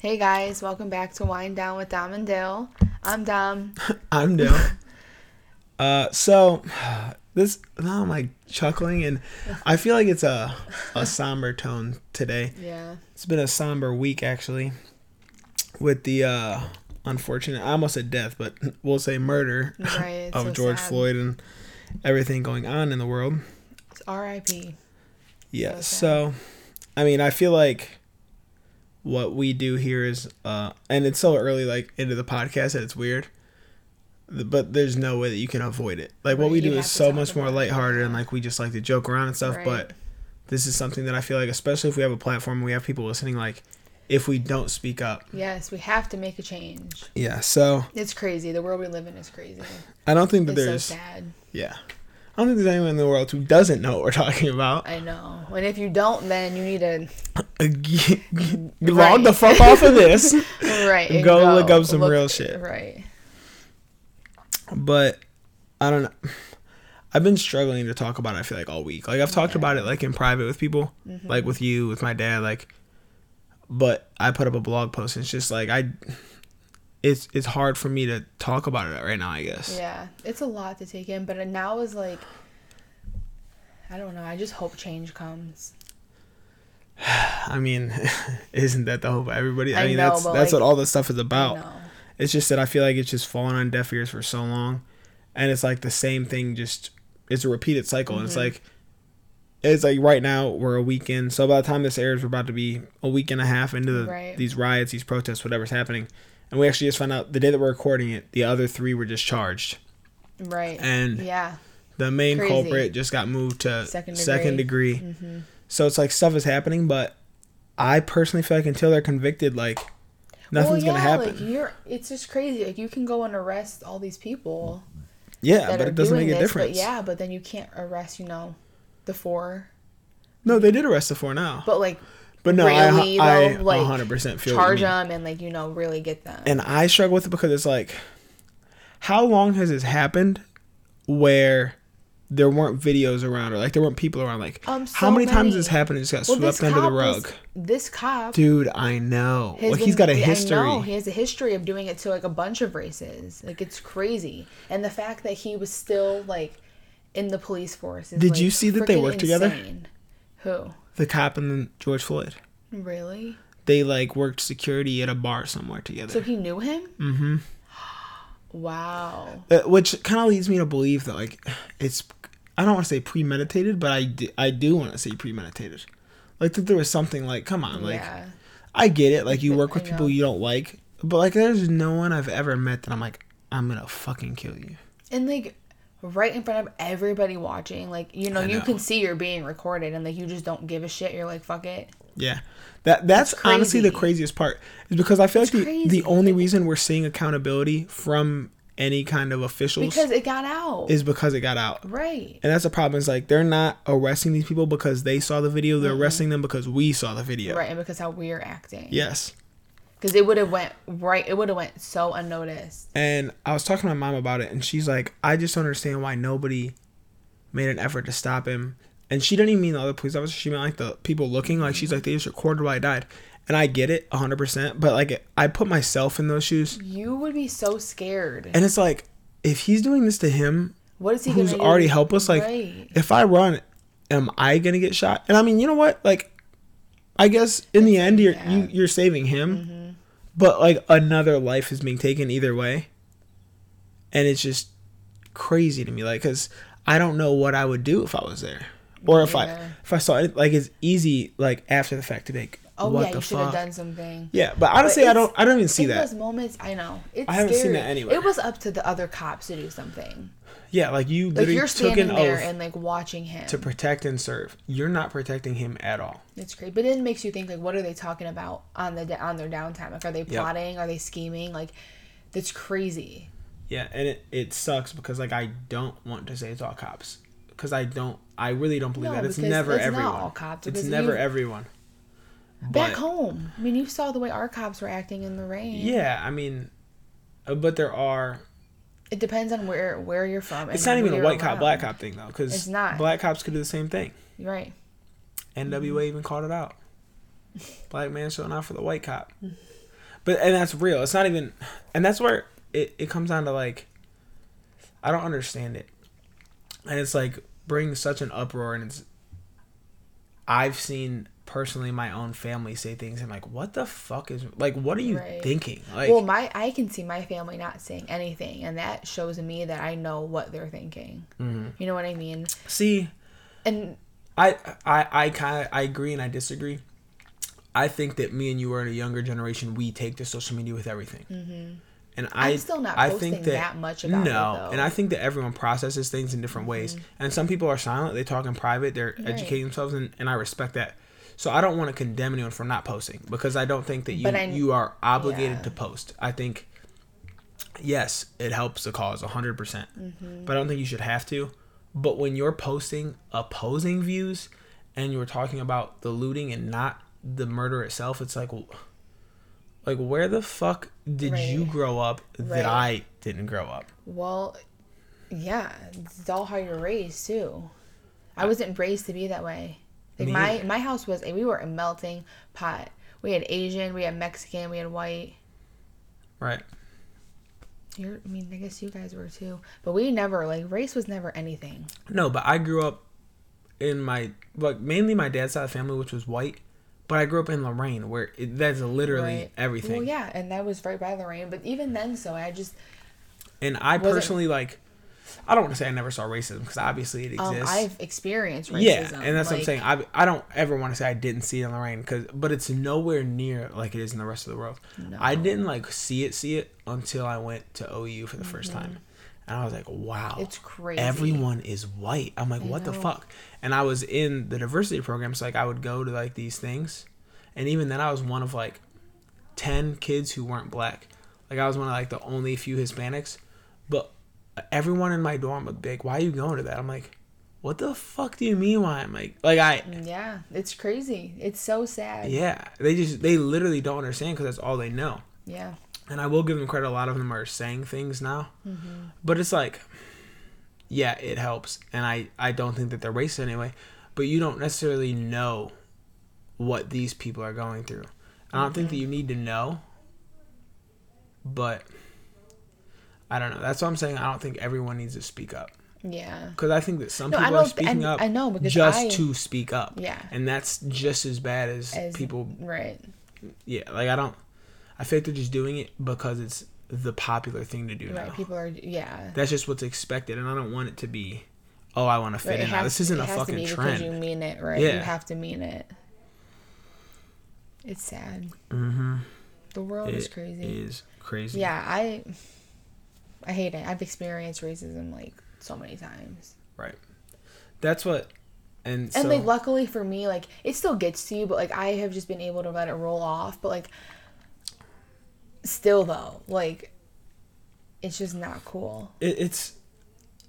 Hey guys, welcome back to Wind Down with Dom and Dale. I'm Dom. I'm Dale. uh, so this now I'm like chuckling, and I feel like it's a a somber tone today. Yeah. It's been a somber week actually, with the uh unfortunate, I almost said death, but we'll say murder right, of so George sad. Floyd and everything going on in the world. It's R.I.P. Yeah. So. So, I mean, I feel like what we do here is, uh, and it's so early, like into the podcast that it's weird. But there's no way that you can avoid it. Like what Right, we do is so much more lighthearted, and like we just like to joke around and stuff. Right. But this is something that I feel like, especially if we have a platform, and we have people listening. Like, if we don't speak up, Yes, we have to make a change. yeah. So It's crazy. The world we live in is crazy. I don't think that It's so there's, sad. yeah, I don't think there's anyone in the world who doesn't know what we're talking about. I know. And if you don't, then you need to Log the fuck off of this. right and Go look up some real shit. Right. but I don't know. I've been struggling to talk about it. I feel like all week. Like I've talked about it like in private with people, Mm-hmm. like with you, with my dad, like. But I put up a blog post. And it's just like I, it's it's hard for me to talk about it right now. I guess. Yeah, it's a lot to take in, but now is like, I don't know. I just hope change comes. I mean, isn't that the hope of everybody? I, I mean, know, that's that's like, what all this stuff is about. It's just that I feel like it's just fallen on deaf ears for so long, and it's like the same thing. Just it's a repeated cycle. And it's Mm-hmm. like it's like right now we're a weekend. So by the time this airs, we're about to be a week and a half into the, Right. these riots, these protests, whatever's happening. And we actually just found out the day that we're recording it, the other three were just charged. Right. And yeah. the main Crazy. culprit just got moved to Second second degree. degree. Mm-hmm. So it's like stuff is happening, but I personally feel like until they're convicted, like nothing's well, gonna happen. Like you're, it's just crazy. Like you can go and arrest all these people yeah, but it doesn't make a this, difference. but yeah, but then you can't arrest, you know, the four. No, they did arrest the four now. But like But no, really, I, I like, 100% feel charge what you mean. them and like you know really get them. And I struggle with it because it's like, how long has this happened where there weren't videos around or like there weren't people around? Like, Um, how so many times many. this happened and just got well, swept under the was- rug? this cop. Dude, I know. Like, he's got a history. I know, he has a history of doing it to like a bunch of races. Like it's crazy, and the fact that he was still like in the police force. Is, Did like, you see that they worked together? Who the cop and George Floyd. really? They like worked security at a bar somewhere together. So he knew him. mm-hmm. Wow. Uh, which kind of leads me to believe that like it's I don't want to say premeditated, but I do, I do want to say premeditated. Like that there was something like come on, like yeah. I get it, like you work with people you don't like, but like there's no one I've ever met that I'm like I'm gonna fucking kill you. And like right in front of everybody watching, like you know, I you can see you're being recorded, and like you just don't give a shit. You're like, fuck it. Yeah. That that's honestly the craziest part is because I feel It's like the, crazy. the only reason we're seeing accountability from any kind of officials Because it got out. is because it got out. right. And that's the problem. Is like they're not arresting these people because they saw the video. They're mm-hmm. arresting them because we saw the video. Right, and because how we're acting. Yes. Because it would have went right. It would have went so unnoticed. And I was talking to my mom about it, and she's like, "I just don't understand why nobody made an effort to stop him." And she didn't even mean the other police officers. She meant like the people looking. Like she's like, they just recorded why I died. And I get it, hundred percent. But like, I put myself in those shoes, You would be so scared. and it's like, if he's doing this to him, what is he who's already do? helpless, like, right. if I run, am I gonna get shot? And I mean, you know what? Like, I guess in the end, you're yeah. you, you're saving him, Mm-hmm. But like another life is being taken either way, and it's just crazy to me. Like, cause I don't know what I would do if I was there, or if I if I saw it. Like, it's easy like after the fact to like, Oh what yeah, you should have done something. Yeah, but honestly, I don't. I don't even see that. those moments, I know it's I haven't seen that anywhere. It was up to the other cops to do something. Yeah, like you Like you're took standing an there oath and like watching him. to protect and serve. You're not protecting him at all. It's great, but it makes you think like, what are they talking about on the on their downtime? Like, are they plotting? Are they scheming? Like, that's crazy. Yeah, and it, it sucks because like I don't want to say it's all cops because I don't I really don't believe No, that it's never it's not everyone. all cops, It's never everyone. Back But- home, I mean, you saw the way our cops were acting in the rain. Yeah, I mean, uh, but there are. It depends on where where you're from. It's not even a white cop black cop thing though, because It's not. black cops could do the same thing. Right. NWA mm-hmm. even called it out. Black man showing out for the white cop. But and that's real. It's not even, and that's where it, it comes down to like, I don't understand it, and it's like brings such an uproar, and it's. I've seen personally my own family say things. I'm like, what the fuck is like? What are you Right. thinking? Like, well, my I can see my family not saying anything, and that shows me that I know what they're thinking. Mm-hmm. You know what I mean? see, And I I I kind of I agree and I disagree. I think that me and you are in a younger generation. We take to social media with everything, mm-hmm. and I I'm still not I think that, that much about it, no. Mm-hmm. and I think that everyone processes things in different ways. And some people are silent; they talk in private, they're educating themselves, and, and I respect that. So I don't want to condemn anyone for not posting because I don't think that you I- you are obligated yeah. to post. I think yes, it helps the cause 100%. percent Mm-hmm. But I don't think you should have to. But when you're posting opposing views and you're talking about the looting and not the murder itself, it's like like where the fuck did you grow up that Right. I didn't grow up? well, yeah, it's all how you're raised too. I wasn't raised to be that way. Like my my house was we were a melting pot. We had Asian, we had Mexican, we had white. Right. You're, I mean, I guess you guys were too, but we never like race was never anything. No, but I grew up in my like mainly my dad's side of the family, which was white. But I grew up in Lorain, where it, that's literally Right. everything. Well, yeah, and that was right by Lorain. But even then, so I just And I personally like, I don't want to say I never saw racism because obviously it um, exists. I've experienced racism. yeah, and that's what I'm saying. I I don't ever want to say I didn't see it in Lorain because, but it's nowhere near like it is in the rest of the world. I didn't like see it, see it until I went to OU for the 1st time, and I was like, wow, Mm-hmm. It's crazy. Everyone is white. I'm like, what the fuck? And I was in the diversity program, so like I would go to like these things, and even then I was one of like ten kids who weren't black. Like I was one of like the only few Hispanics, everyone in my dorm would be like, "Why are you going to that?" I'm like, "What the fuck do you mean? Why?" I'm like, like I, Yeah, it's crazy. It's so sad. yeah, they just they literally don't understand because that's all they know. Yeah. And I will give them credit. A lot of them are saying things now, mm-hmm. but it's like, yeah, it helps, and I I don't think that they're racist anyway, but you don't necessarily know what these people are going through. I don't think mm-hmm. that you need to know, but I don't know. That's what I'm saying. I don't think everyone needs to speak up Yeah. because I think that some No, I people are speaking and up. I know, because just I- to speak up. Yeah. and that's just as bad as, As people. Right. Yeah, like I don't. I feel like they're just doing it because it's the popular thing to do Right. now. People are. Yeah. That's just what's expected, and I don't want it to be. Oh, I want to fit Right, in. has- This isn't it a has to fucking be trend. You mean it, right? Yeah. You have to mean it. It's sad. mm-hmm. The world is crazy. is crazy. Yeah, I. I hate it. I've experienced racism like so many times. Right. That's what. And, And so, like luckily for me, like it still gets to you, but like I have just been able to let it roll off. But like still though, like it's just not cool. it, it's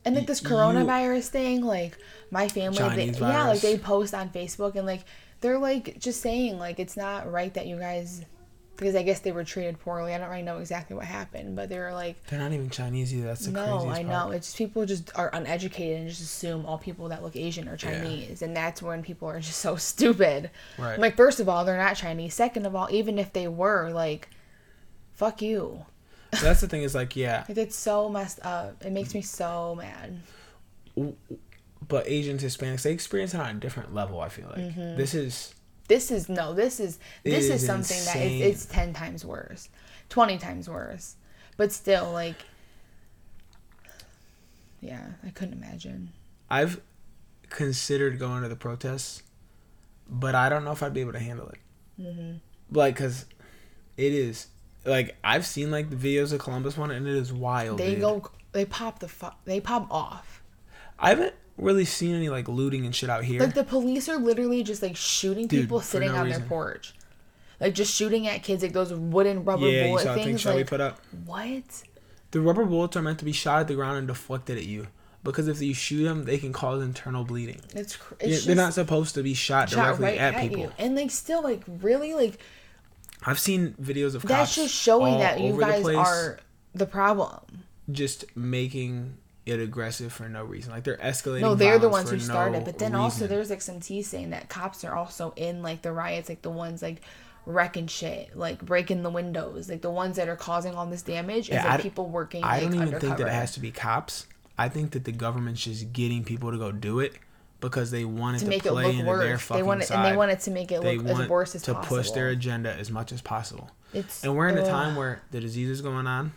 And like this coronavirus thing, like my family, they, yeah, like they post on Facebook and like they're like just saying like it's not right that you guys, because I guess they were treated poorly. I don't really know exactly what happened, but they were like, they're not even Chinese either. That's the no, I part. know. It's people just are uneducated and just assume all people that look Asian are Chinese, and that's when people are just so stupid. Right. Like, first of all, they're not Chinese. Second of all, even if they were, like, fuck you. That's the thing. Is like yeah, Like, it's so messed up. It makes me so mad. but Asians, Hispanics, they experience it on a different level. I feel like Mm-hmm. this is This is no. This is this is is something that insane. is, it's ten times worse, twenty times worse. But still, like, yeah, I couldn't imagine. I've considered going to the protests, but I don't know if I'd be able to handle it. Mm-hmm. Like, cause it is like I've seen like the videos of Columbus one, and it is wild. They dude. go, they pop the fu- they pop off. I haven't really seen any like looting and shit out here. Like the police are literally just like shooting Dude, people sitting no on reason. their porch, like just shooting at kids like those wooden rubber yeah, you bullet saw the thing things. Shelby Like put up. what? The rubber bullets are meant to be shot at the ground and deflected at you. Because if you shoot them, they can cause internal bleeding. It's, cr- Yeah, they're not supposed to be shot, shot directly right at, at, people. you, and like still like really like I've seen videos of that's cops just showing that you guys are the problem. just making it aggressive for no reason. Like they're escalating. No, they're the ones who started. no but then also there's like some tea saying that cops are also in like the riots, like the ones like wrecking shit, like breaking the windows, like the ones that are causing all this damage is Yeah, like I d- people working. I like, don't even undercover. think that it has to be cops. I think that the government's just getting people to go do it because they want it to to, make it play look into their worse. fucking They want it, side. and they want it to make it They look as worse as to possible. push their agenda as much as possible. It's And we're in a time where the disease is going on.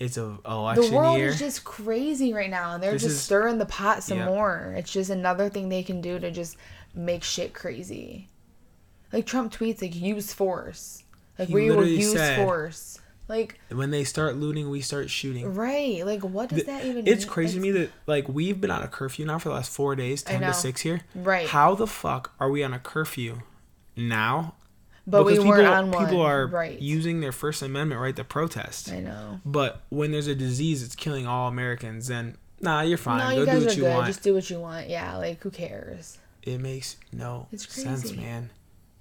It's a oh auctioneer. the world is just crazy right now, and they're This just is- stirring the pot some Yep. more. It's just another thing they can do to just make shit crazy. Like Trump tweets, like use force, like He we will use said- force. Like when they start looting, we start shooting. right, like what does Th- that even? It's mean? crazy to me that like we've been on a curfew now for the last four days, ten to six here. Right. How the fuck are we on a curfew now? But we Because weren't on one. people are right. using their First Amendment right to protest. I know. But when there's a disease that's killing all Americans, then nah, you're fine. no, Go you do guys what are you good. want. Just do what you want. Yeah, like who cares? It makes no It's sense, man.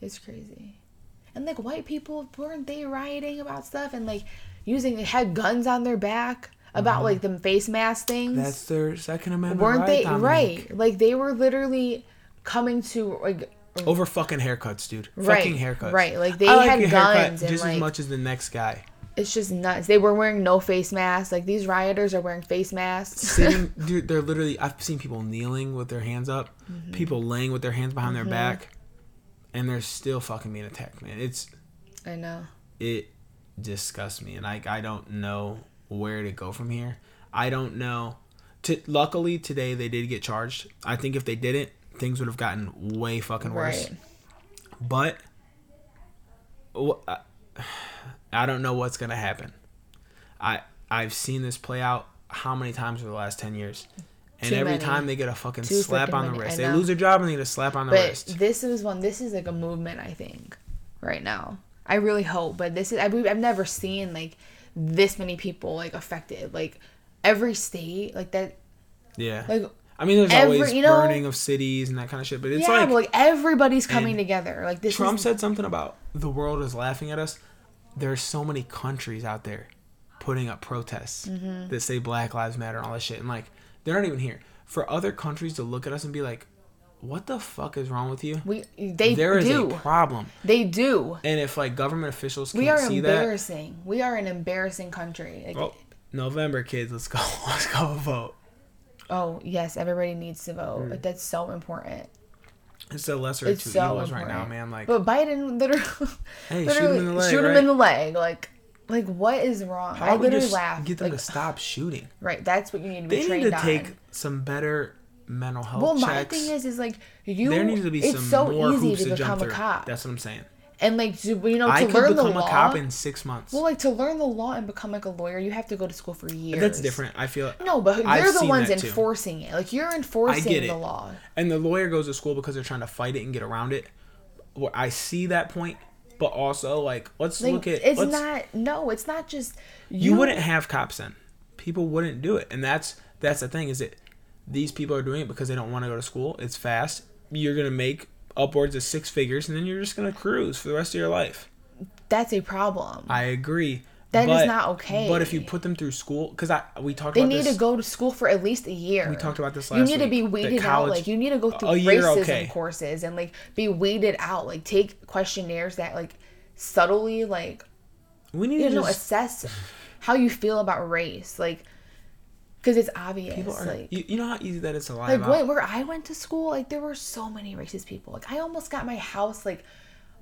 It's crazy. And like white people weren't they rioting about stuff and like using had guns on their back about like the face mask things. Mm-hmm. That's their Second Amendment weren't right, they Dominique. right? Like they were literally coming to like Over fucking haircuts, dude. Right, Fucking haircuts. right, like, they like had guns and, just like- as much as the next guy. it's just nuts. They were wearing no face masks. Like these rioters are wearing face masks. Sitting, dude, they're literally. I've seen people kneeling with their hands up, Mm-hmm. people laying with their hands behind their back, and they're still fucking being attacked, man. It's I know. it disgusts me, and I I don't know where to go from here. I don't know. To, luckily today they did get charged. I think if they didn't, things would have gotten way fucking worse. Right. But wh- I- uh, I don't know what's gonna happen. I I've seen this play out how many times over the last ten years, and Too every many. time they get a fucking Too slap on the many, wrist, they lose their job and they get a slap on the But wrist. this is one. This is like a movement. I think right now. I really hope. But this is. I, I've never seen like this many people like affected. Like every state like that. Yeah, Like I mean, there's every- always you know- burning of cities and that kind of shit, but it's yeah, like, but like everybody's coming together. Like this. Trump is, said something about the world is laughing at us. There's so many countries out there putting up protests Mm-hmm. that say Black Lives Matter and all this shit, and like they're not even here. For other countries to look at us and be like, "What the fuck is wrong with you?" We they There is do. a problem, they do. and if like government officials can't We are see that, embarrassing. We are an embarrassing country. Like, oh, November, kids, let's go, let's go vote. Oh yes, everybody needs to vote. Mm. Like, that's so important. It's the lesser It's two so evils important. right now, man. Like, But Biden literally, Hey, shoot him in the leg, shoot him right? in the leg. Like, like what is wrong? how I literally just laughed. get them like, to stop shooting? right, that's what you need to be They trained need to on. take some better mental health well, checks. my thing is, is like you. there needs to be some so more easy hoops to to jump become a through. cop, That's what I'm saying. And like to, you know to I could learn the become law. a cop in six months. well, like to learn the law and become like a lawyer, you have to go to school for years. That's different. I feel. No, but I've you're the ones too. enforcing it. Like you're enforcing get the it. law. And the lawyer goes to school because they're trying to fight it and get around it. Well, I see that point, but also like let's Like look at. it's not. No, it's not just You wouldn't have cops then. People wouldn't do it, and that's that's the thing is that these people are doing it because they don't want to go to school. It's fast. You're gonna make upwards of six figures, and then you're just gonna cruise for the rest of your life. That's a problem. I agree. That is but, not okay. But if you put them through school, because I we talked about they need this. to go to school for at least a year. We talked about this last. Year. You need to be weeded out. Like you need to go through year, racism okay. courses and like be weeded out. Like take questionnaires that like subtly like we need you to know just assess how you feel about race. Like because it's obvious. people are. like you, you know how easy that is to lie like about. where I went to school, like there were so many racist people. Like I almost got my house like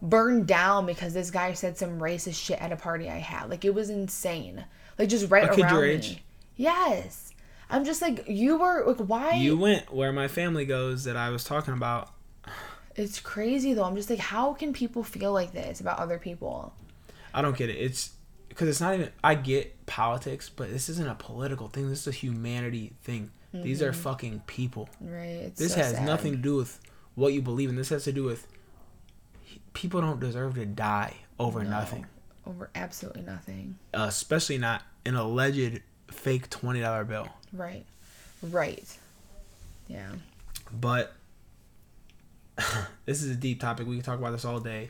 burned down because this guy said some racist shit at a party I had. Like it was insane. Like just right A around your me. age? Yes. I'm just like you were like why you went where my family goes that I was talking about. it's crazy though. I'm just like how can people feel like this about other people? I don't get it. It's because it's not even. I get politics, but this isn't a political thing. This is a humanity thing. These are fucking people. Right. It's This Mm-hmm. so has sad. nothing to do with what you believe in. This has to do with people don't deserve to die over No. nothing, over absolutely nothing. uh, especially not an alleged fake twenty dollar bill. Right. Right. Yeah. But this is a deep topic. We can talk about this all day.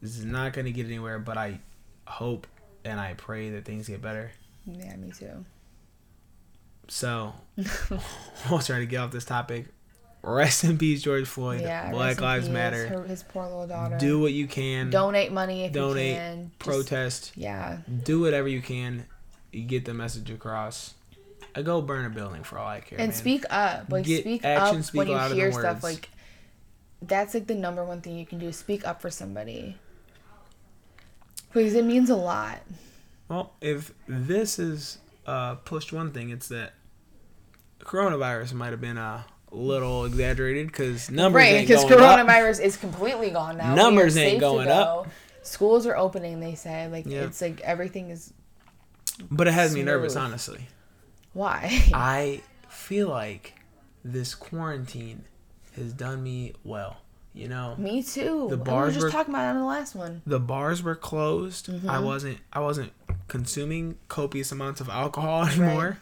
This is not going to get anywhere, but I hope and I pray that things get better. Yeah, me too. So we'll try to get off this topic rest in peace, George Floyd. Yeah, Black Lives peace, Matter. her- his poor little daughter. Do what you can. donate money if donate, you can. Just- protest. yeah, Do whatever you can. You get the message across. I go burn a building for all I care. and man. speak up. Like Get speak action, up speak when you hear stuff. words. Like that's like the number one thing you can do. Speak up for somebody because it means a lot. Well, if this is uh, pushed one thing, it's that coronavirus might have been a little exaggerated because numbers right, ain't going up. coronavirus is completely gone now. Numbers ain't going up. Schools are opening. They say like Yeah. it's like everything is. But it has me nervous, honestly. Why? I feel like this quarantine has done me well. You know, Me too. The And we bars were just were- talking about it on the last one. the bars were closed. Mm-hmm. I wasn't. I wasn't consuming copious amounts of alcohol anymore.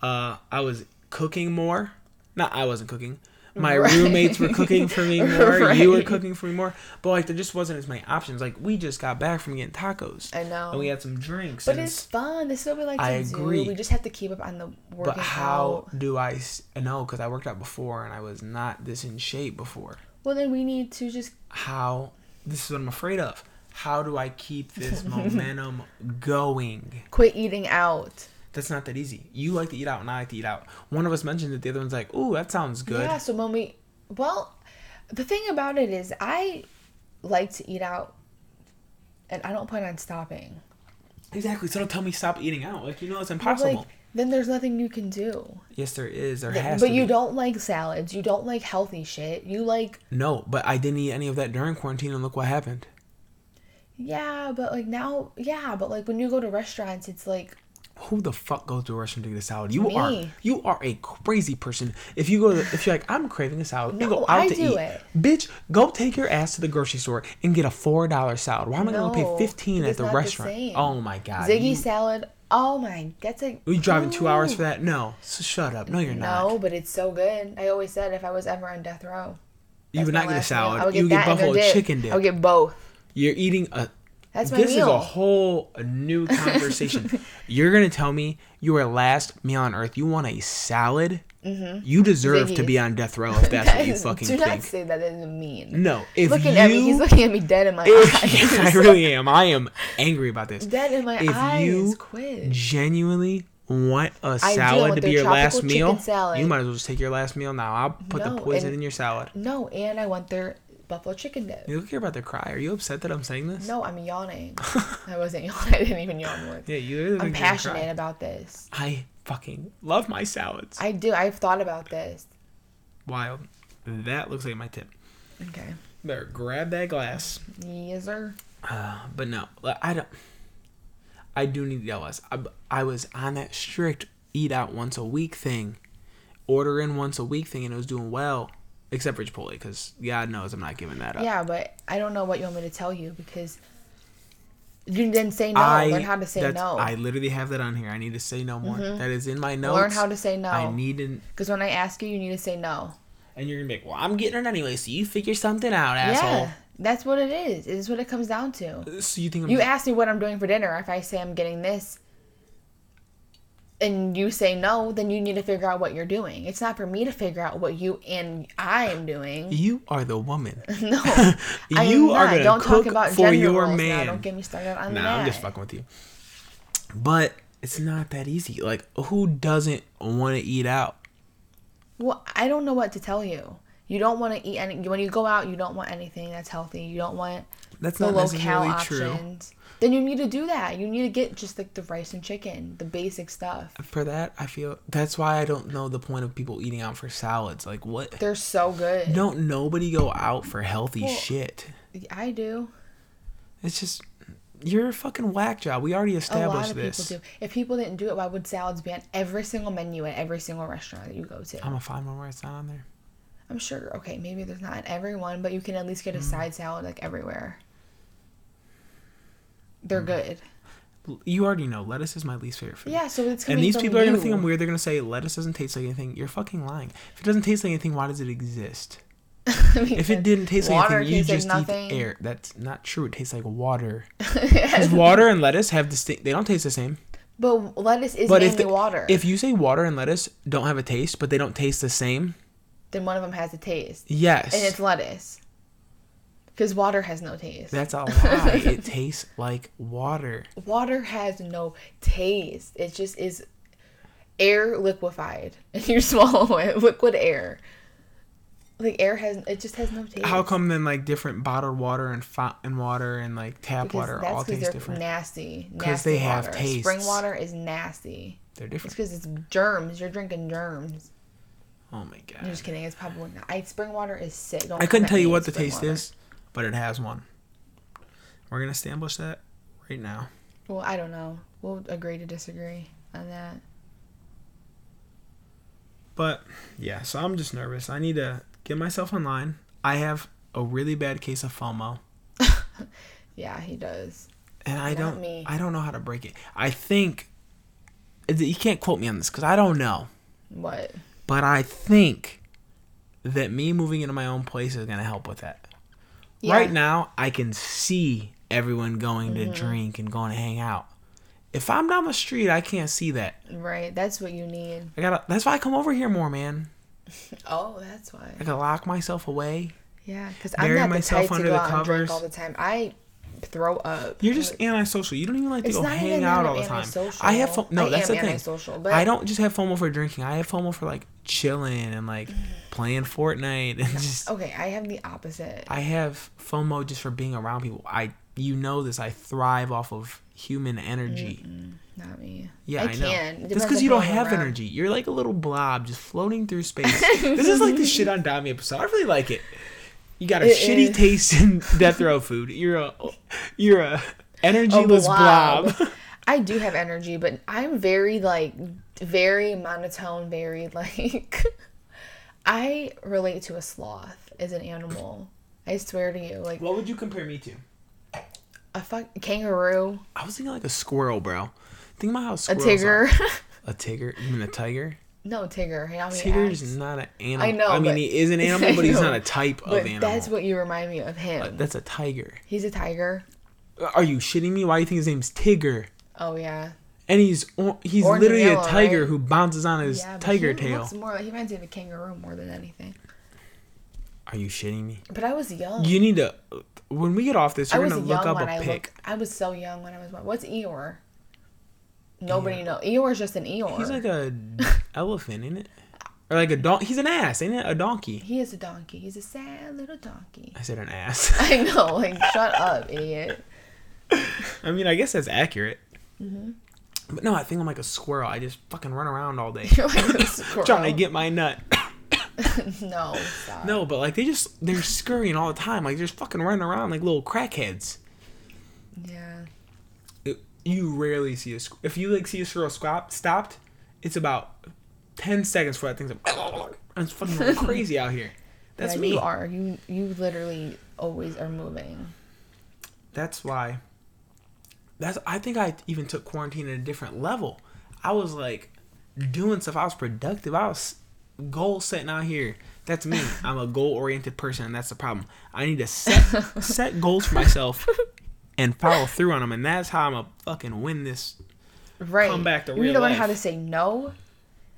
Uh, I was cooking more. Not I wasn't cooking. My Right. roommates were cooking for me more. You were cooking for me more. But like there just wasn't as many options. Like we just got back from getting tacos. I know. And we had some drinks. But it's fun. This is what we like to I do. We just have to keep up on the working But how out. do I? know? Because I worked out before and I was not this in shape before. Well, then we need to just How? This is what I'm afraid of. How do I keep this momentum going? quit eating out. That's not that easy. You like to eat out and I like to eat out. One of us mentioned it, the other one's like, ooh, that sounds good. Yeah. So when we, well, the thing about it is, I like to eat out, and I don't plan on stopping. Exactly. So don't tell me stop eating out. Like, you know, it's impossible. Like, then there's nothing you can do. yes, there is. There Th- has but you be. don't like salads. You don't like healthy shit. You like, No, but I didn't eat any of that during quarantine and look what happened. yeah, but like now, yeah, but like when you go to restaurants, it's like, Who the fuck goes to a restaurant to get a salad? You Me. are you are a crazy person. If you go to if you're like I'm craving a salad, you No, go out I to do eat. it. Bitch, go take your ass to the grocery store and get a four dollar salad. Why am I gonna pay fifteen at the the restaurant? same. oh my god. Ziggy you, salad. Oh my, that's a. are you driving two hours for oh. that? No. So shut up. No, you're not. No, but it's so good. I always said if I was ever on death row, you would not get a salad. I would get you would that get and buffalo go dip. chicken dip. I would get both. You're eating a That's my this meal. is a whole new conversation. You're gonna tell me your last meal on earth, you want a salad? Mm-hmm. You deserve to be on death row if that's what you fucking do not think. say that isn't mean. No, if looking you, at me, he's looking at me dead in my if, eyes. I really am. I am angry about this. dead in my if eyes. you Quit. Genuinely want a salad to be your last meal, salad. you might as well just take your last meal now. I'll put No, the poison and- in your salad. No, and I want their buffalo chicken dip. You look here about to cry. Are you upset that I'm saying this? No, I'm yawning. I wasn't yawning. I didn't even yawn once. Yeah, you. I'm think you're gonna passionate about this. I fucking love my salads. I do. I've thought about this. Wild. That looks like my tip. Okay. Better grab that glass. Yes, sir. Uh, but no, I don't. I do need the less. I, I was on that strict eat out once a week thing, order in once a week thing, and it was doing well, except for Chipotle, because God knows I'm not giving that up. Yeah, but I don't know what you want me to tell you because you didn't say no. I Learn how to say no. Mm-hmm. I literally have that on here. I need to say no more. That is in my notes. Learn how to say no. I need to, Because when I ask you, you need to say no. and you're gonna be like, "Well, I'm getting it anyway, so you figure something out, asshole." Yeah, that's what it is. It's what it comes down to. So you think I'm You ask me what I'm doing for dinner. If I say I'm getting this, and you say no, then you need to figure out what you're doing. It's not for me to figure out what you and I am doing. you are the woman. No, You are gonna Don't cook talk about for gender your roles now. man. Don't get me started on Nah, that. I'm just fucking with you. But it's not that easy. Like, who doesn't want to eat out? Well, I don't know what to tell you. You don't want to eat any. When you go out, you don't want anything that's healthy. You don't want That's the not locale necessarily true. Then you need to do that. You need to get just like the rice and chicken, the basic stuff. For that, I feel that's why I don't know the point of people eating out for salads. Like, what? They're so good. Don't nobody go out for healthy Well- shit. I do. It's just you're a fucking whack job. We already A lot established of this. people do. If people didn't do it, why would salads be on every single menu at every single restaurant that you go to? I'm gonna find one where it's not on there. I'm sure. Okay, maybe there's not in everyone, but you can at least Mm. get a side salad like everywhere. They're Mm. good. You already know lettuce is my least favorite food. Yeah, so it's And these people are gonna think. I'm weird. They're gonna say lettuce doesn't taste like anything. You're fucking lying. If it doesn't taste like anything, why does it exist? If it didn't taste like anything, you tastes like just eat air. That's not true. It tastes like water. Because water and lettuce have distinct. They don't taste the same. But lettuce is But mainly if the, water. if you say water and lettuce don't have a taste, but they don't taste the same, then one of them has a taste, Yes. and it's lettuce. Because water has no taste. That's a lie. it tastes like water. water has no taste. It just is air liquefied, and you swallow it. Liquid air. Like air has, it just has no taste. How come then like different bottled water and fountain water and like tap Because water all because taste they're different? nasty. 'Cause Nasty they have water. tastes. Spring water is nasty. They're different. It's because it's germs. You're drinking germs. Oh my god. I'm just kidding. It's probably not. I, spring water is sick. Don't I couldn't tell you what the taste water. is, but it has one. We're gonna establish that right now. Well, I don't know. We'll agree to disagree on that. But yeah, so I'm just nervous. I need to get myself online. I have a really bad case of FOMO, Yeah, he does. and I Not don't. me. I don't know how to break it. I think you can't quote me on this because I don't know. What? But I think that me moving into my own place is gonna help with that. Yeah. Right now, I can see everyone going Mm-hmm. to drink and going to hang out. If I'm down the street, I can't see that. Right. That's what you need. I gotta. That's why I come over here more, man. Oh, that's why. I gotta lock myself away. Yeah, because I'm not the type to under go the out and drink covers. all the time. I throw up. You're just antisocial. You don't even like to go hang out all the time. I have fo- no. I that's the thing. but- I don't just have FOMO for drinking. I have FOMO for like chilling and like playing Fortnite and just. Okay, I have the opposite. I have FOMO just for being around people. I you know this. I thrive off of human energy. Not me. Yeah, I, I, know. That's because you don't have around. energy. You're like a little blob just floating through space. this is like the shit on Dami episode. I really like it. You got a It shitty is. taste in death row food. You're a you're a A energyless oh, blob. I do have energy, but I'm very like very monotone, very like I relate to a sloth as an animal. I swear to you, like What would you compare me to? a fuck kangaroo, I was thinking like a squirrel, bro. Think about how a squirrels tigger. Are. A tigger? You mean a tiger? No, tigger. Hey, I'm Tigger is not an animal. I know, I mean, but- he is an animal, but he's not a type of animal. that's what you remind me of him. That's a tiger. He's a tiger. Are you shitting me? Why do you think his name's Tigger? Oh yeah. And he's he's Orange literally yellow, a tiger right? who bounces on his Yeah, tiger tail. Looks more like, he reminds me of a kangaroo more than anything. Are you shitting me? But I was young. You need to. When we get off this, I you're was gonna young look up when a I pic. look. I was so young when I was. Born. What's Eeyore? Nobody know. Eeyore's just an Eeyore. He's like a elephant, ain't it? Or like a don. He's an ass, ain't it? A donkey. he is a donkey. He's a sad little donkey. I said an ass. I know. Like, shut up, idiot. I mean, I guess that's accurate. Mm-hmm. But no, I think I'm like a squirrel. I just fucking run around all day You're like a trying to get my nut. no, stop. No, but like they just they're scurrying all the time. Like they're just fucking running around like little crackheads. Yeah. You rarely see a squ- if you like see a squirrel squat, stopped, it's about ten seconds for that thing's like it's fucking crazy out here. That's yeah, me. You are. You you literally always are moving. That's why. That's I think I even took quarantine at a different level. I was like doing stuff. I was productive. I was goal setting out here. That's me. I'm a goal oriented person, and that's the problem. I need to set set goals for myself and follow through on them, and that's how I'm a fucking win this. Right. Come back to you need real to learn how to say no,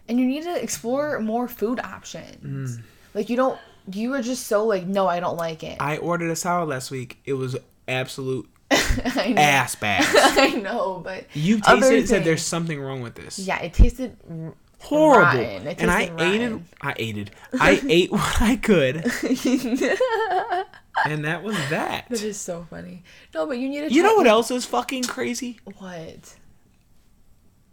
and you need to explore more food options. Mm. Like you don't. You were just so like, no, I don't like it. I ordered a salad last week. It was absolute ass bags. I know, but You tasted it and said there's something wrong with this. Yeah, it tasted horrible. rotten. It and I ate it. I ate it. I ate what I could. And that was that. That is so funny. No, but you need to. You know what else is fucking crazy? What?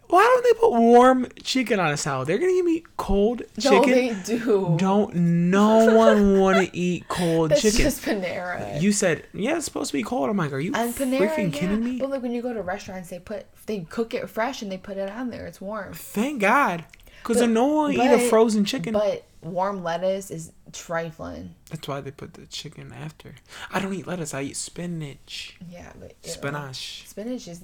Why don't they put warm chicken on a salad? They're gonna give me cold chicken. No, they do. Don't no one want to eat cold That's chicken. just Panera. You said yeah, it's supposed to be cold. I'm like, are you and Panera, freaking yeah. kidding me? But like when you go to restaurants, they put they cook it fresh and they put it on there. It's warm. Thank God, because no one eat a frozen chicken. But warm lettuce is trifling. That's why they put the chicken after. I don't eat lettuce. I eat spinach, Yeah, but spinach. Spinach is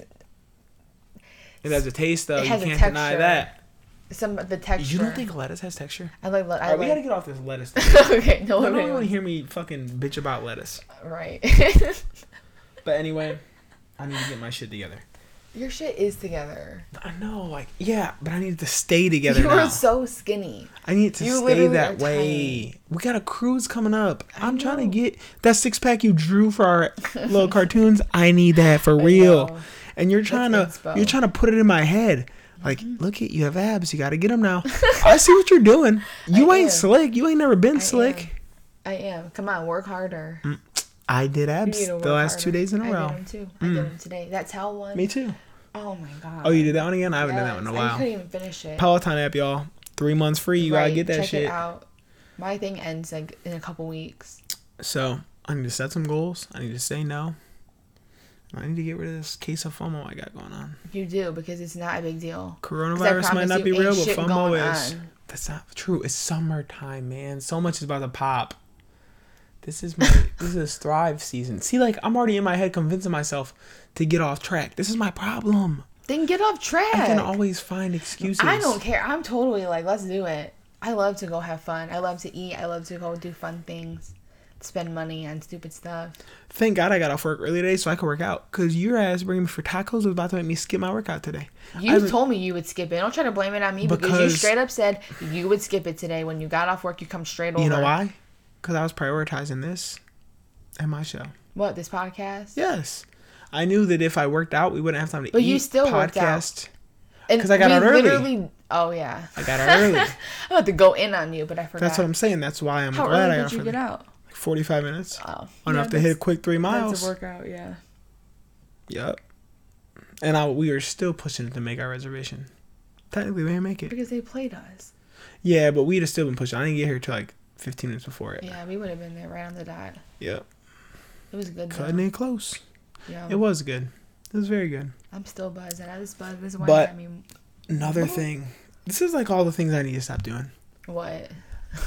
It has a taste though. It has a can't deny texture. that. some of the texture. You don't think lettuce has texture? I like. lettuce. I Alright, we gotta get off this lettuce. Okay, no I one don't want to hear me fucking bitch about lettuce. right. But anyway, I need to get my shit together. Your shit is together. I know, like yeah, but I need to stay together You now. are so skinny. I need to You stay that way. tiny. We got a cruise coming up. I I'm trying to get that six pack you drew for our little cartoons. I need that for real. know. And you're trying to inspo. you're trying to put it in my head. Like, mm-hmm. look at you have abs. You got to get them now. I see what you're doing. You I ain't am. slick. You ain't never been I slick. am. I am. Come on, work harder. Mm, I did abs the last two days in a row. I did them too. I did mm. them today. That towel one. Me too. Oh my god. Oh, you did that one again? I haven't done that one in a while. I couldn't even finish it. Peloton app, y'all. Three months free. You gotta get that check shit. It out. My thing ends like in a couple weeks. So I need to set some goals. I need to say no. I need to get rid of this case of FOMO I got going on. You do because it's not a big deal. Coronavirus might not be real, but FOMO is. on. That's not true. It's summertime, man. So much is about to pop. This is my this is thrive season. See, like I'm already in my head convincing myself to get off track. This is my problem. Then get off track. I can always find excuses. I don't care. I'm totally like, let's do it. I love to go have fun. I love to eat. I love to go do fun things. Spend money on stupid stuff. Thank God I got off work early today so I could work out. Cause your ass bringing me for tacos was about to make me skip my workout today. You I- told me you would skip it. Don't try to blame it on me because, you straight up said you would skip it today. When you got off work, you come straight over. You know why? Because I was prioritizing this and my show. What this podcast? Yes. I knew that if I worked out, we wouldn't have time to But eat. But you still worked out. podcast. And 'Cause I got out early. Literally, oh yeah. I got out early. I'm about to go in on you, but I forgot. That's what I'm saying. That's why I'm How glad I early got did you get out? Like 45 minutes. Oh, Enough yeah, to hit a quick three miles. That's a workout, yeah. Yep. And I, we were still pushing to make our reservation. Technically, we didn't make it. Because they played us. Yeah, but we'd have still been pushing. I didn't get here till like 15 minutes before it. Yeah, we would have been there right on the dot. Yep. It was good. Cutting Though. it close. Yeah, It was good. It was very good. I'm still buzzing. I just buzzed. This is why But- I mean, Another What? thing. This is like all the things I need to stop doing. what?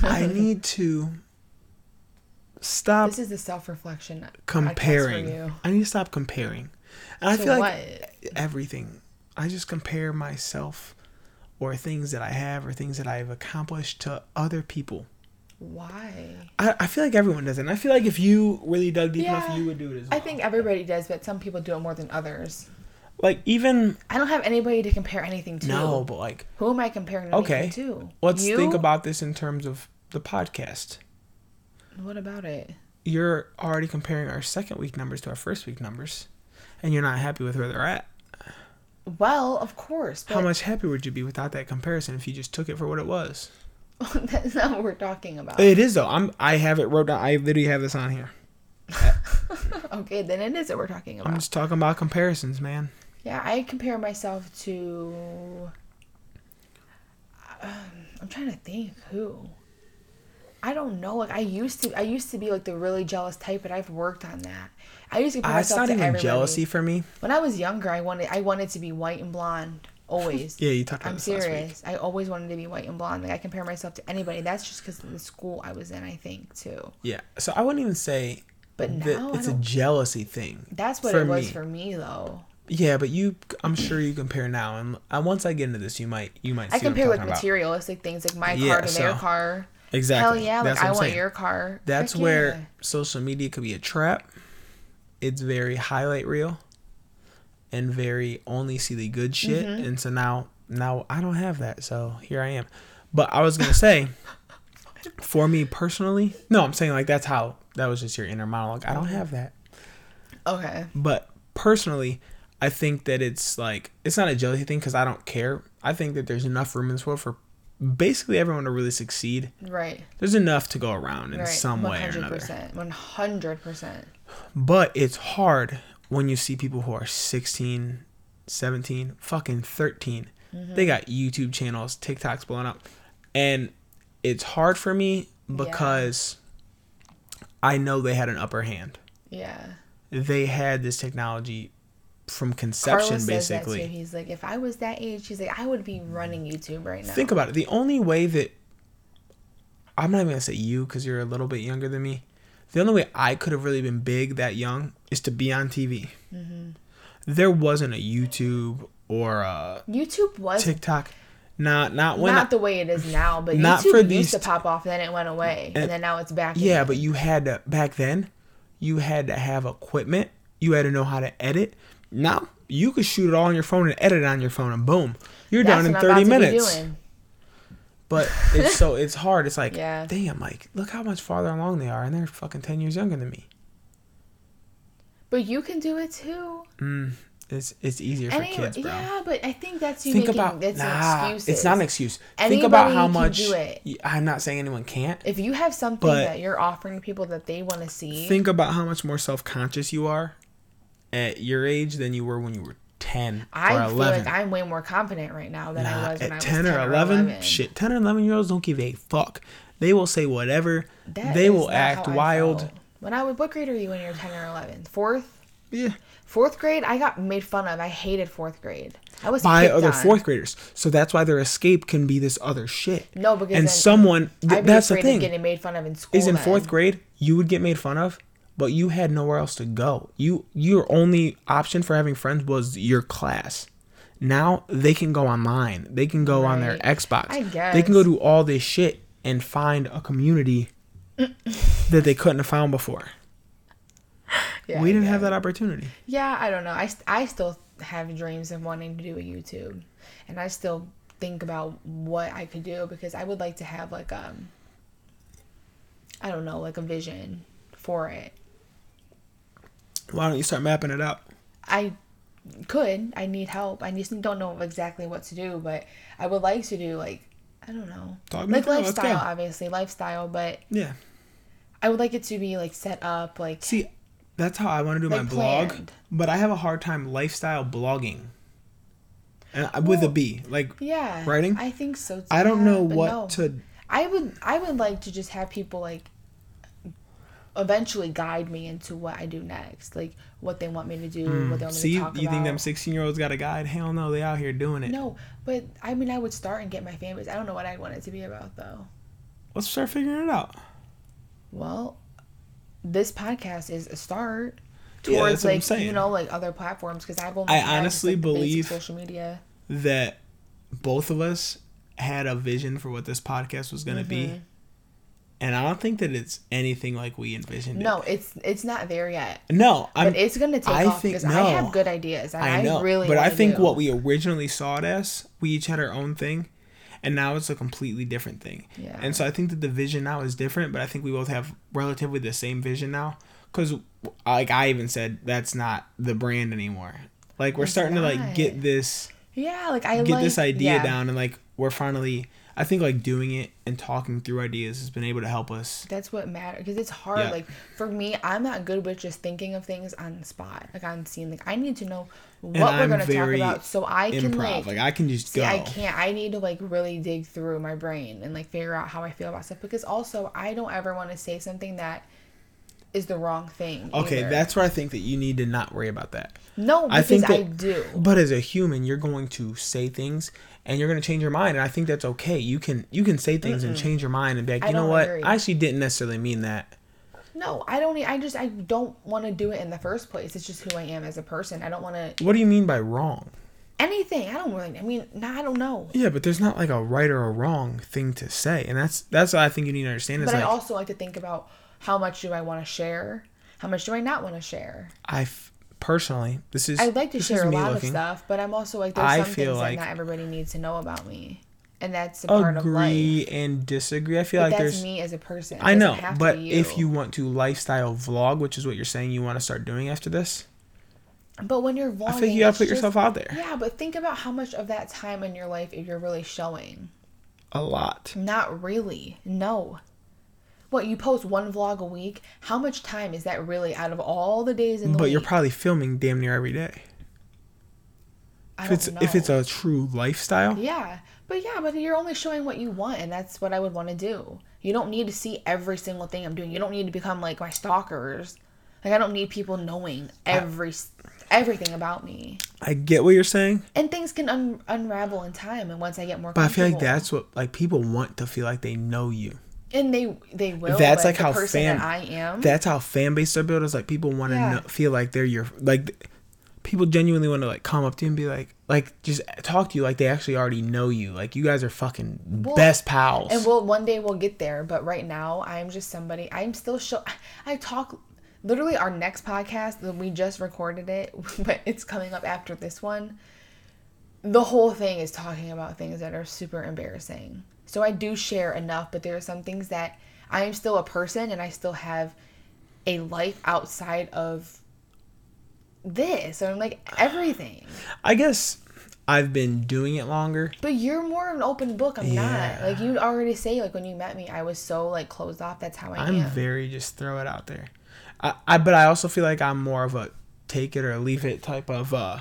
I need to stop This is the self reflection. comparing. you. I need to stop comparing. And I So feel what? like everything. I just compare myself or things that I have or things that I've accomplished to other people. Why? I, I feel like everyone does it. And I feel like if you really dug deep Yeah. enough, you would do it as well. I think everybody does, but some people do it more than others. like even I don't have anybody to compare anything to. no, but like Who am I comparing Okay. anything to? let's You? think about this in terms of the podcast. What about it? You're already comparing our second week numbers to our first week numbers, and you're not happy with where they're at. Well, of course. How much happier would you be without that comparison if you just took it for what it was? that's not what we're talking about. It is though. I'm. I have it wrote down. I literally have this on here. okay, then it is what we're talking about. I'm just talking about comparisons, man. Yeah, I compare myself to. Um, I'm trying to think who. I don't know. Like I used to, I used to be like the really jealous type, but I've worked on that. I used to compare Uh, it's not to even everybody. jealousy for me. When I was younger, I wanted, I wanted to be white and blonde always. Yeah, you talked about I'm this last week. serious. I always wanted to be white and blonde. Like I compare myself to anybody. That's just because of the school I was in. I think too. Yeah. So I wouldn't even say But now it's a jealousy thing. That's what it was me. for me though. Yeah, but you, I'm sure you compare now, and uh, once I get into this, you might, you might. I compare like I'm about. materialistic things, like my Yeah, car to their car. Exactly. Hell yeah! Like That's what I want saying. your car. That's where yeah. social media could be a trap. It's very highlight reel and very only see the good shit. Mm-hmm. And so now now I don't have that. So here I am. But I was gonna say for me personally, no, I'm saying like that's how that was just your inner monologue. I don't have that. Okay. But personally, I think that it's like it's not a jealousy thing because I don't care. I think that there's enough room in this world for basically everyone to really succeed. Right. There's enough to go around in right. some way or another. One hundred percent. But it's hard when you see people who are 16, 17, fucking 13. Mm-hmm. They got YouTube channels, TikToks blowing up. And it's hard for me because I know they had an upper hand. Yeah. They had this technology from conception, Carlos says that too. basically. He's like, if I was that age, he's like, I would be running YouTube right now. Think about it. The only way that I'm not even gonna say you because you're a little bit younger than me. The only way I could have really been big that young is to be on TV. Mm-hmm. There wasn't a YouTube or a YouTube was TikTok. Not not when. not I- the way it is now, but Not YouTube for used these to pop off, then it went away, and, And- then now it's back. yeah, but you had to back then. You had to have equipment. You had to know how to edit. Now You could shoot it all on your phone and edit it on your phone, and boom, you're That's done in what I'm about 30 to be minutes. But it's so it's hard. It's like, Yeah. damn, like look how much farther along they are, and they're fucking 10 years younger than me. But you can do it too. Mm, it's it's easier for kids, bro. yeah, but I think that's you Think making about that's nah, it's not an excuse. Think about how much. do it. y- I'm not saying anyone can't. If you have something that you're offering people that they want to see, Think about how much more self conscious you are at your age than you were when you were 10 I or feel 11. like I'm way more confident right now than I was when I at was 10 or 11, 11. shit, 10 or 11 year olds don't give a fuck. They will say whatever. That they will act wild. When I was, what grade are you when you're 10 or 11? Fourth? Yeah. Fourth grade, I got made fun of. I hated fourth grade. I was By other on. fourth graders. So that's why their escape can be this other shit. No, because and someone, th- that's the thing. getting made fun of in school. is in then. fourth grade, you would get made fun of, but you had nowhere else to go. You your only option for having friends was your class. Now they can go online. They can go on their Xbox. I They can go do all this shit and find a community that they couldn't have found before. Yeah, we didn't have that opportunity. Yeah, I don't know. I, I still have dreams of wanting to do a YouTube, and I still think about what I could do because I would like to have like um, I don't know, like a vision for it. Why don't you start mapping it out? I could. I need help. I just don't know exactly what to do, but I would like to do like I don't know, Talk like lifestyle, obviously lifestyle, but Yeah. I would like it to be like set up, like See, that's how I want to do my Like blog, but I have a hard time lifestyle blogging. And I- with a B, like yeah, writing? I think so. Too. I don't know what no. to I would I would like to just have people like eventually guide me into what I do next, like what they want me to do, what they want me Mm, see. to talk You about. think them sixteen year olds got a guide? Hell no, they out here doing it. no, but I mean, I would start and get my fan base. I don't know what I want it to be about though. Let's start figuring it out. Well, this podcast is a start towards that's like you know like other platforms because I've only I honestly like, believe- social media. That both of us had a vision for what this podcast was going to Mm-hmm. be, and I don't think that it's anything like we envisioned. No, it's it's not there yet, no, I'm. but it's gonna take I off think- because I have good ideas. I know, really. but I think do. what we originally saw it as, we each had our own thing, and now it's a completely different thing. Yeah. And so I think that the vision now is different, but I think we both have relatively the same vision now. Because, like I even said, that's not the brand anymore. Like we're It's starting to like get this Yeah, like I get like, this idea yeah, down, and like we're finally. I think like doing it and talking through ideas has been able to help us. That's what matters because it's hard. Yeah. Like for me, I'm not good with just thinking of things on the spot, like on scene. Like I need to know what And we're I'm gonna talk about, so I can Improv, like. like, I can just see, go. I can't. I need to like really dig through my brain and like figure out how I feel about stuff because also I don't ever want to say something that is the wrong thing. Okay, either. that's where I think that you need to not worry about that. no I because think I, do. But as a human, you're going to say things and you're going to change your mind, and I think that's okay. You can you can say things and change your mind and be like, you know what, agree. I actually didn't necessarily mean that. No, I don't. I just I don't want to do it in the first place. It's just who I am as a person. I don't want to What do you mean by wrong? anything. I don't really. I mean, no, I don't know. Yeah, but there's not like a right or a wrong thing to say, and that's that's what I think you need to understand. Is But like I also like to think about how much do I want to share? How much do I not want to share? I f- personally, this is I'd like to share a lot looking. of stuff, but I'm also like there's I some feel things like- that not everybody needs to know about me, and that's a part of life. Agree and disagree. I feel But like that's there's. me as a person. I know, but be if you want to lifestyle vlog, which is what you're saying you want to start doing after this, but when you're vlogging, I think you gotta put just- yourself out there Yeah, but think about how much of that time in your life if you're really showing. a lot. Not really. No. What you post one vlog a week? How much time is that really out of all the days in the But week? you're probably filming damn near every day. I If it's know. if it's a true lifestyle, Yeah, but yeah, but you're only showing what you want, and that's what I would want to do. You don't need to see every single thing I'm doing. You don't need to become like my stalkers. Like I don't need people knowing every everything about me. I get what you're saying, And things can un- unravel in time, and once I get more. but I feel like that's what like people want to feel like they know you. And they they will. That's like the how person fan- that I am. That's how fan base are built. Is like people want to Yeah. feel like they're your like. People genuinely want to like come up to you and be like, like just talk to you like they actually already know you. Like you guys are fucking Well, best pals. And we'll one day we'll get there, but right now I'm just somebody. I'm still show. I talk literally our next podcast we just recorded it but it's coming up after this one the whole thing is talking about things that are super embarrassing so i do share enough but there are some things that i am still a person and i still have a life outside of this or like everything I guess I've been doing it longer. but you're more of an open book i'm Yeah. not like you already say like when you met me i was so like closed off that's how i am. I'm am very just throw it out there. I, I but I also feel like I'm more of a take it or leave it type of uh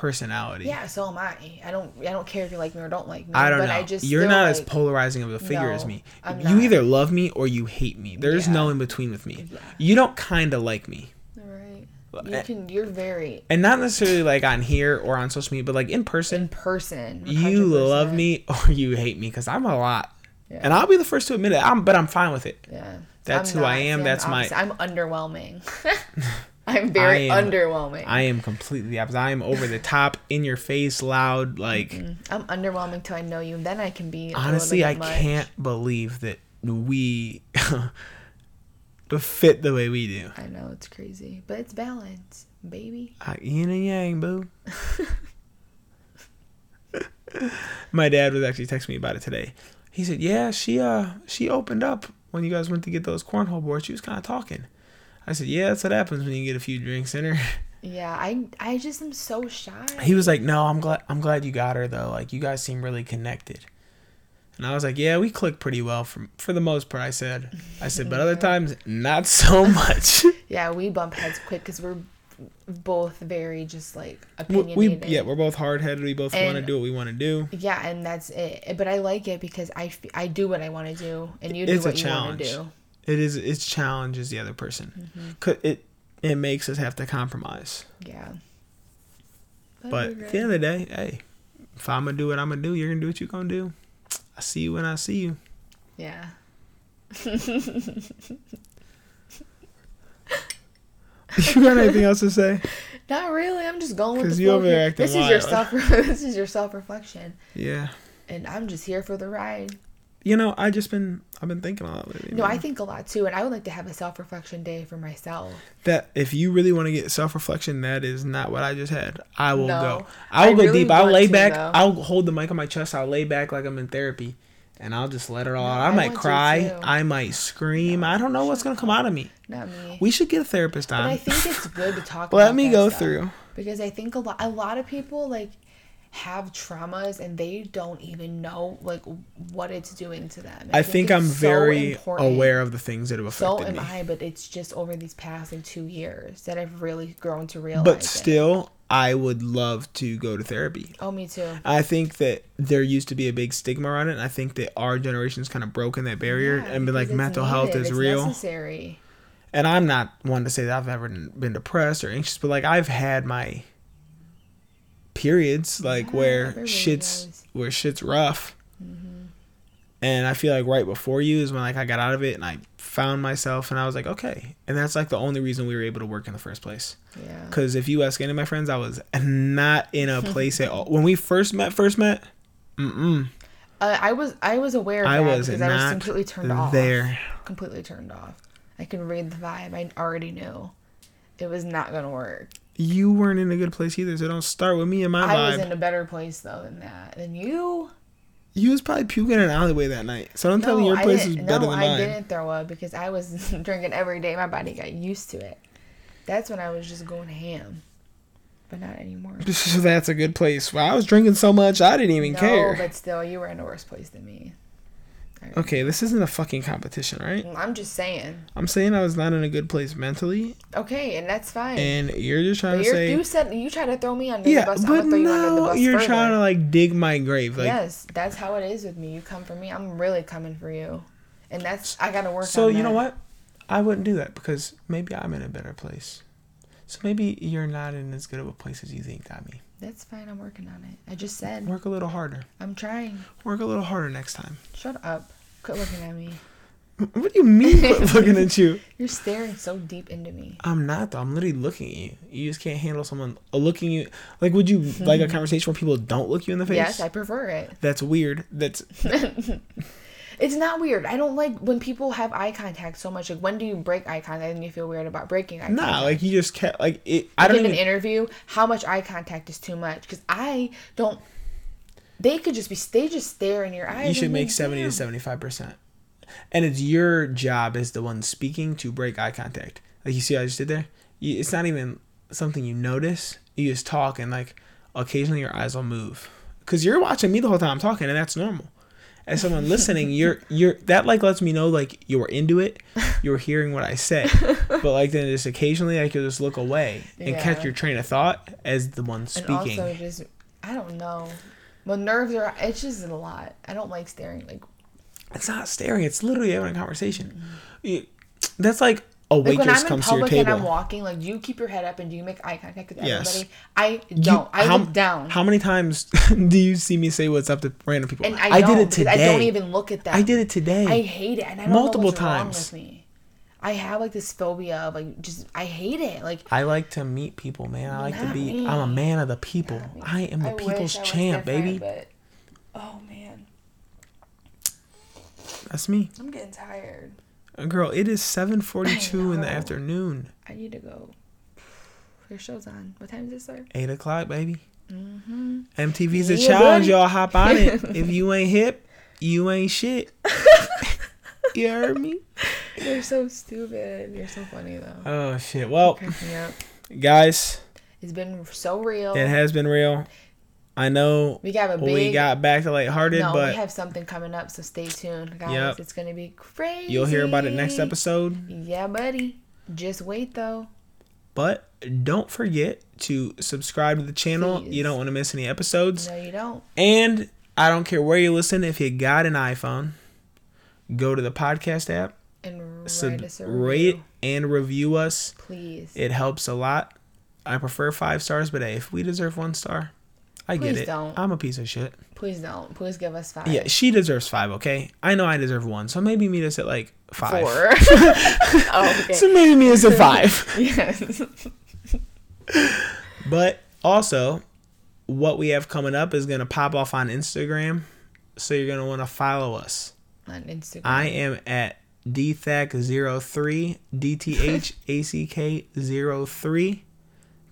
personality. Yeah, so am I. I don't I don't care if you like me or don't like me. I don't but know. I just You're not as polarizing of a figure as me. I'm you not. either love me or you hate me. There's Yeah. no in between with me. Yeah. You don't kind of like me. Right. Eh. You can. You're very And not necessarily like on here or on social media, but like in person. in person, person. you 100%. love me or you hate me because I'm a lot. Yeah. And I'll be the first to admit it. I'm, but I'm fine with it. Yeah. That's who I am, I'm that's the my- I'm underwhelming. I'm very I am- underwhelming. I am completely opposite. I am over the top, in your face, loud. Like I'm underwhelming till I know you, and then I can be. honestly, I much. can't believe that we fit the way we do. I know it's crazy, but it's balance, baby. Uh, yin and yang, boo. My dad was actually texting me about it today. He said, "Yeah, she uh she opened up when you guys went to get those cornhole boards. She was kind of talking." I said, "Yeah, that's what happens when you get a few drinks in her." Yeah, I I just am so shy. He was like, "No, I'm glad I'm glad you got her though. Like you guys seem really connected." And I was like, "Yeah, we click pretty well for for the most part." I said, "I said, but other times not so much." Yeah, we bump heads quick because we're both very just like we, opinionated. we yeah, we're both hard headed. We both want to do what we want to do. Yeah, and that's it. But I like it because I I do what I want to do, and you do It's what you want to do. It is it challenges the other person. Mm-hmm. 'Cause It it makes us have to compromise. Yeah. But at the end of the day, hey, if I'm gonna do what I'm gonna do, you're gonna do what you're gonna do. I see you when I see you. yeah. you got anything else to say? Not really. I'm just going with 'Cause the you flow over there here. acting This is your wild. self. this is your self reflection, Yeah. and I'm just here for the ride. You know, I just been I've been thinking a lot lately. No, I think a lot too, and I would like to have a self reflection day for myself. that if you really want to get self reflection, that is not what I just had. I will No. go. I will I go really deep. I'll lay to, back. though. I'll hold the mic on my chest. I'll lay back like I'm in therapy, and I'll just let it all No, out. I I might cry. I might scream. No, I don't know what's gonna come out of me. Not me. We should get a therapist on. but I think it's good to talk. Let about me go stuff. through. because I think a lot a lot of people like have traumas and they don't even know like what it's doing to them. I think it's I'm so very important. aware of the things that have So affected am me. I, but it's just over these past like two years that I've really grown to realize. But it. still, I would love to go to therapy. oh, me too. I think that there used to be a big stigma around it, and I think that our generation's kind of broken that barrier Yeah, and been like mental health is it's real. Necessary. and I'm not one to say that I've ever been depressed or anxious, but like I've had my periods like Yeah, where shit's does. where shit's rough. Mm-hmm. And I feel like right before you is when like I got out of it and I found myself and I was like, okay. And that's like the only reason we were able to work in the first place. Yeah. Cuz if you ask any of my friends, I was not in a place at all. When we first met, first met, mm-mm, Uh, I was I was aware of I that was because I was completely turned off. there. Completely turned off. I can read the vibe. I already knew it was not gonna work. You weren't in a good place either, so don't start with me and my I vibe. was in a better place though than that. Than you. You was probably puking in an alleyway that night. So don't tell me your I place is didn't- better no, than I didn't throw up because I was drinking every day. My body got used to it. That's when I was just going ham, but not anymore. So that's a good place. Well, I was drinking so much I didn't even no, care. but still, you were in a worse place than me. Okay, this isn't a fucking competition, right? Mm, I'm just saying. I'm saying I was not in a good place mentally, Okay, and that's fine. and you're just trying but to say, you said you try to throw me under yeah, the bus. I'm but gonna throw you under the no, bus you're further. trying to like dig my grave. Like, yes, that's how it is with me. You come for me, I'm really coming for you, and that's I gotta work. so you know what? I wouldn't do that because maybe I'm in a better place. So maybe you're not in as good of a place as you think, Tommy. That's fine. I'm working on it. I just said Work a little harder. I'm trying. Work a little harder next time. Shut up. Quit looking at me. What do you mean quit looking at you? You're staring so deep into me. I'm not though. I'm literally looking at you. You just can't handle someone uh, looking you. Like, would you like a conversation where people don't look you in the face? Yes, I prefer it. That's weird. That's It's not weird. I don't like when people have eye contact so much. Like, when do you break eye contact and you feel weird about breaking eye Nah, contact? like you just kept like it. I Like don't in even. an interview, how much eye contact is too much? Because I don't. They could just be. They just stare in your eyes. You should make seventy to seventy five percent, and it's your job as the one speaking to break eye contact. Like you see, what I just did there. You, it's not even something you notice. You just talk, and like occasionally your eyes will move because you're watching me the whole time I'm talking, and that's normal. As someone listening, you're you're that like lets me know like you're into it. You're hearing what I say, but like then just occasionally like you'll just look away and catch your train of thought as the one speaking. And also, just I don't know. Well, nerves are. It's just a lot. I don't like staring. Like, It's not staring. It's literally having a conversation. Mm-hmm. You- That's like a like when waitress I'm in comes to your public and I'm walking, like, do you keep your head up and do you make eye contact with Yes. everybody? I don't. I how- look down. How many times do you see me say what's up to random people? and I, did don't, it today. I don't even look at them. I did it today. I hate it, and I don't Multiple know what's wrong times. with me. I have like this phobia of like just I hate it. Like I like to meet people, man. I like to be. me. I'm a man of the people. I am the I wish people's I champ, different, baby. But oh man, That's me, I'm getting tired. Girl. It is 7:42 in the afternoon. I need to go. Your show's on. What time is it, sir? Eight o'clock, baby. Mm-hmm. MTV's a Yeah, challenge, buddy. y'all. Hop on it. if you ain't hip, you ain't shit. you heard me? You're so stupid. You're so funny though. Oh shit. Well, Crack me up. guys, It's been so real. it has been real. I know we got a big. we got back to lighthearted, no, but we have something coming up, so stay tuned, guys. Yep. It's gonna be crazy. you'll hear about it next episode. Yeah, buddy. Just wait though. But don't forget to subscribe to the channel. Please. You don't want to miss any episodes. No, you don't. And I don't care where you listen. If you got an iPhone, go to the podcast app, And write sub- us a rate and review us. please. It helps a lot. I prefer five stars, but hey, if we deserve one star, I get it. don't. I'm a piece of shit. Please don't. Please give us five. Yeah, she deserves five. Okay, I know I deserve one, so maybe meet us at like five. Four. oh, okay. So maybe meet us at five. yes. But also, what we have coming up is gonna pop off on Instagram, so you're gonna want to follow us. On Instagram. I am at dthack03 dthack03.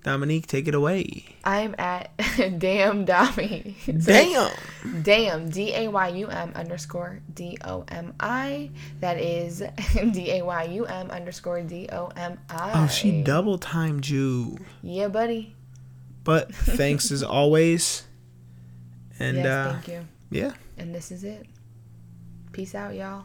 Dominique, take it away. I'm at damn Dommy. Damn. Damn. D A Y U M underscore D O M I. That is D A Y U M underscore D O M I. Oh, she double timed you. Yeah, buddy. But thanks as always. And yes, uh thank you. yeah. And this is it. Peace out, y'all.